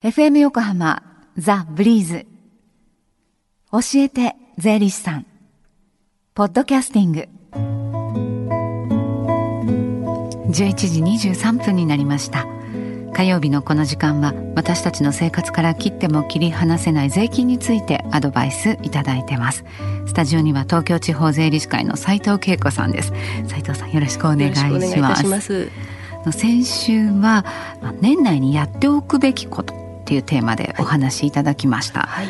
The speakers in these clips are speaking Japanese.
FM 横浜ザ・ブリーズ。教えて税理士さん。ポッドキャスティング。11時23分になりました。火曜日のこの時間は私たちの生活から切っても切り離せない税金についてアドバイスいただいてます。スタジオには東京地方税理士会の斉藤恵子さんです。斉藤さんよろしくお願いします。先週は年内にやっておくべきことっていうテーマでお話しいただきました。はい。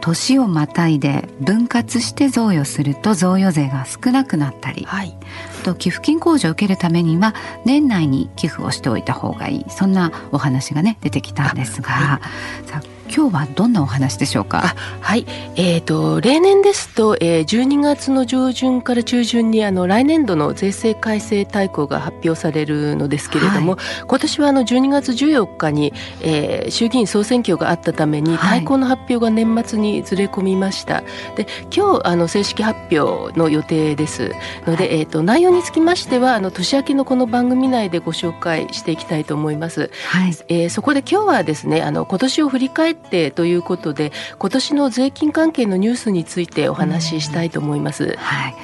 年をまたいで分割して贈与すると贈与税が少なくなったり、はい、と寄付金控除を受けるためには年内に寄付をしておいた方がいい。そんなお話がね出てきたんですが、はい、さあ今日はどんなお話でしょうか？はい、えっ、ー、と例年ですと、えー、12月の上旬から中旬にあの来年度の税制改正大綱が発表されるのですけれども、はい、今年はあの12月14日に、えー、衆議院総選挙があったために大綱の発表が年末にずれ込みました。はい、で今日あの正式発表の予定ですので、はい、えっ、ー、と内容につきましてはあの年明けのこの番組内でご紹介していきたいと思います。はい、えー、そこで今日はですねあの今年を振り返ってということで今年の税金関係のニュースについてお話ししたいと思います。はい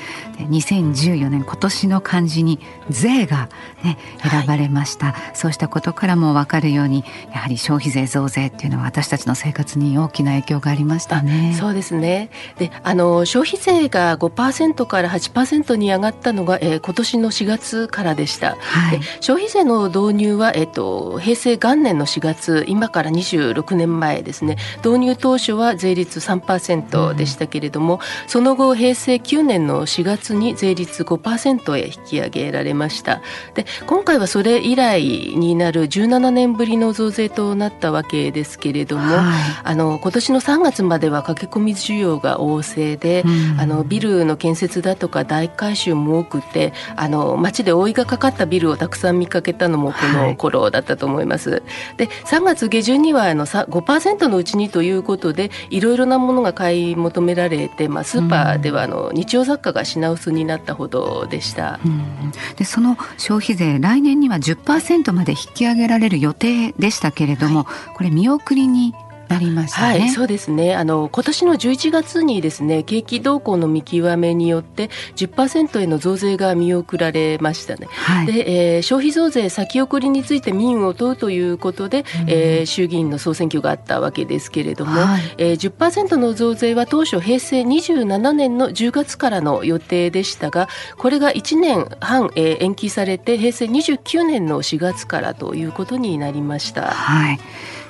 2014年今年の漢字に税が、ね、選ばれました、はい、そうしたことからも分かるようにやはり消費税増税っていうのは私たちの生活に大きな影響がありましたね。そうですねであの消費税が5%から8%に上がったのが、えー、今年の4月からでした。はい、消費税の導入は、えーと、平成元年の4月今から26年前ですね。導入当初は税率3%でしたけれども、うん、その後平成9年の4月月に税率5%へ引き上げられました。で今回はそれ以来になる17年ぶりの増税となったわけですけれども、はい、あの今年の3月までは駆け込み需要が旺盛で、うん、あのビルの建設だとか大改修も多くてあの街で覆いがかかったビルをたくさん見かけたのもこの頃だったと思います。はい、で3月下旬にはあの5%のうちにということでいろいろなものが買い求められて、まあ、スーパーではあの日用雑貨が品薄になったほどでした。うん、でその消費税来年には10%まで引き上げられる予定でしたけれども、はい、これ見送りになりました、ね、はい、そうですね。あの今年の11月にですね、景気動向の見極めによって10%への増税が見送られましたね。はい、で、えー、消費増税先送りについて民を問うということで、うん、えー、衆議院の総選挙があったわけですけれども、はい、えー、10%の増税は当初平成27年の10月からの予定でしたが、これが1年半、えー、延期されて平成29年の4月からということになりました。はい。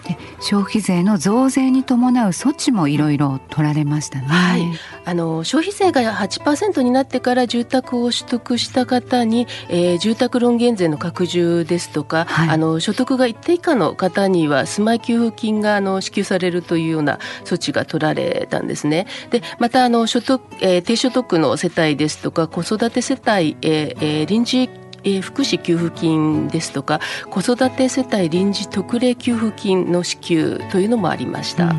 で消費税の増税に伴う措置もいろいろ取られましたね、はい、あの消費税が8%になってから住宅を取得した方に、えー、住宅ローン減税の拡充ですとか、はい、あの所得が一定以下の方には住まい給付金があの支給されるというような措置が取られたんですね。でまたあの所得、えー、低所得の世帯ですとか子育て世帯、えーえー、臨時えー、福祉給付金ですとか子育て世帯臨時特例給付金の支給というのもありました。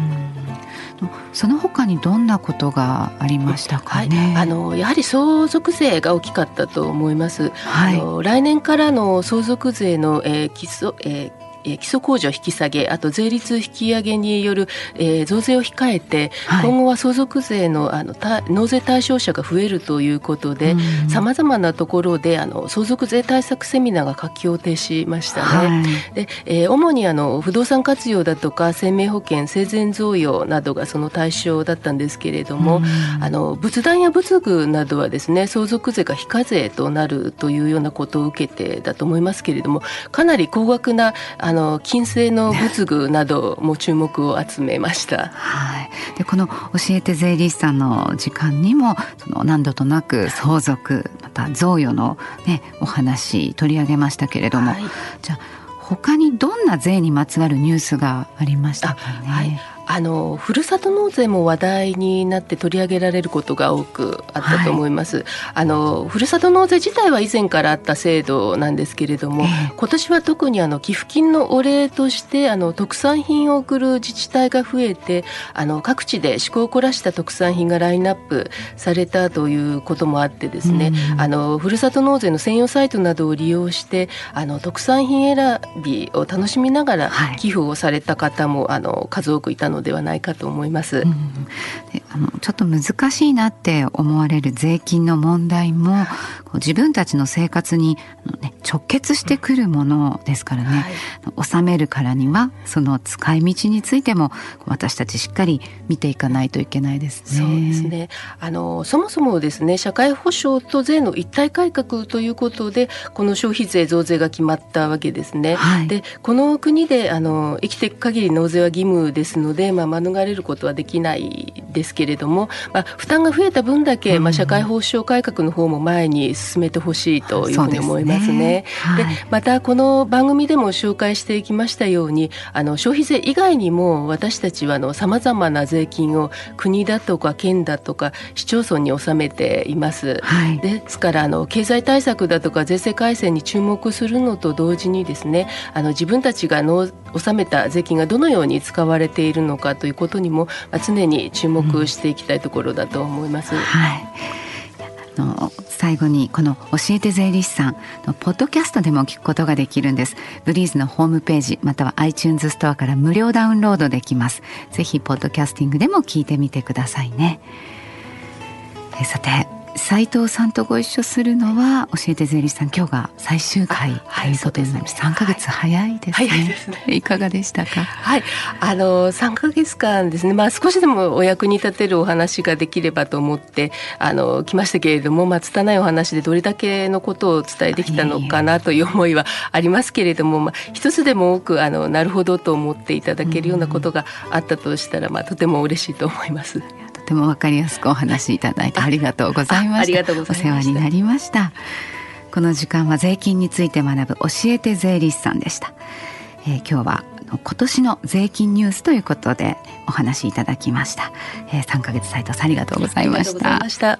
その他にどんなことがありましたか、ね、はい、あのやはり相続税が大きかったと思います。はい、あの来年からの相続税の、えー基礎えーえ基礎控除引き下げあと税率引き上げによる、えー、増税を控えて、はい、今後は相続税のあの納税対象者が増えるということでさまざまなところであの相続税対策セミナーが活況停しましたね。はい、でえー、主にあの不動産活用だとか生命保険生前贈与などがその対象だったんですけれどもあの仏壇や仏具などはですね相続税が非課税となるというようなことを受けてだと思いますけれどもかなり高額なあの金星の仏具なども注目を集めました。はい。でこの教えて税理士さんの時間にもその何度となく相続また贈与のねお話取り上げましたけれども、はい、じゃあ他にどんな税にまつわるニュースがありましたかね？はいあのふるさと納税も話題になって取り上げられることが多くあったと思います。はい、あのふるさと納税自体は以前からあった制度なんですけれども、えー、今年は特にあの寄付金のお礼としてあの特産品を送る自治体が増えて、あの各地で趣向を凝らした特産品がラインナップされたということもあってですね、うん、あのふるさと納税の専用サイトなどを利用してあの特産品選びを楽しみながら寄付をされた方も、はい、あの数多くいたのではないかと思います。うん、あのちょっと難しいなって思われる税金の問題も自分たちの生活に、ね、直結してくるものですからね、はい、納めるからにはその使い道についても私たちしっかり見ていかないといけないですね。そうですね。あのそもそもですね社会保障と税の一体改革ということでこの消費税増税が決まったわけですね。はい、でこの国であの生きていく限り納税は義務ですので、まあ、免れることはできないですけれども、まあ、負担が増えた分だけ、まあ、社会保障改革の方も前に進めてほしいというふうに思いますね。で、ね。はい、またこの番組でも紹介していきましたようにあの消費税以外にも私たちはさまざまな税金を国だとか県だとか市町村に納めています。はい、ですからあの経済対策だとか税制改正に注目するのと同時にですねあの自分たちが納めた税金がどのように使われているのかということにも常に注目していきたいところだと思います。うん、はい。の最後にこの教えて税理士さんのポッドキャストでも聞くことができるんです。ブリーズのホームページまたは iTunes ストアから無料ダウンロードできます。ぜひポッドキャスティングでも聞いてみてくださいね。えさて斉藤さんとご一緒するのは教えて税理士さん今日が最終回ということになります。三、ヶ月早いですね。はい、すね。いかがでしたか？はい、あの三ヶ月間ですね。まあ少しでもお役に立てるお話ができればと思ってあの来ましたけれども、まあ拙いお話でどれだけのことをお伝えできたのかなという思いはありますけれども、まあ一つでも多くあのなるほどと思っていただけるようなことがあったとしたら、まあとても嬉しいと思います。てもわかりやすくお話しいただいてありがとうございました。お世話になりました。この時間は税金について学ぶ教えて税理士さんでした。えー、今日は今年の税金ニュースということでお話しいただきました。えー、3ヶ月斉藤さんありがとうございました。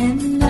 and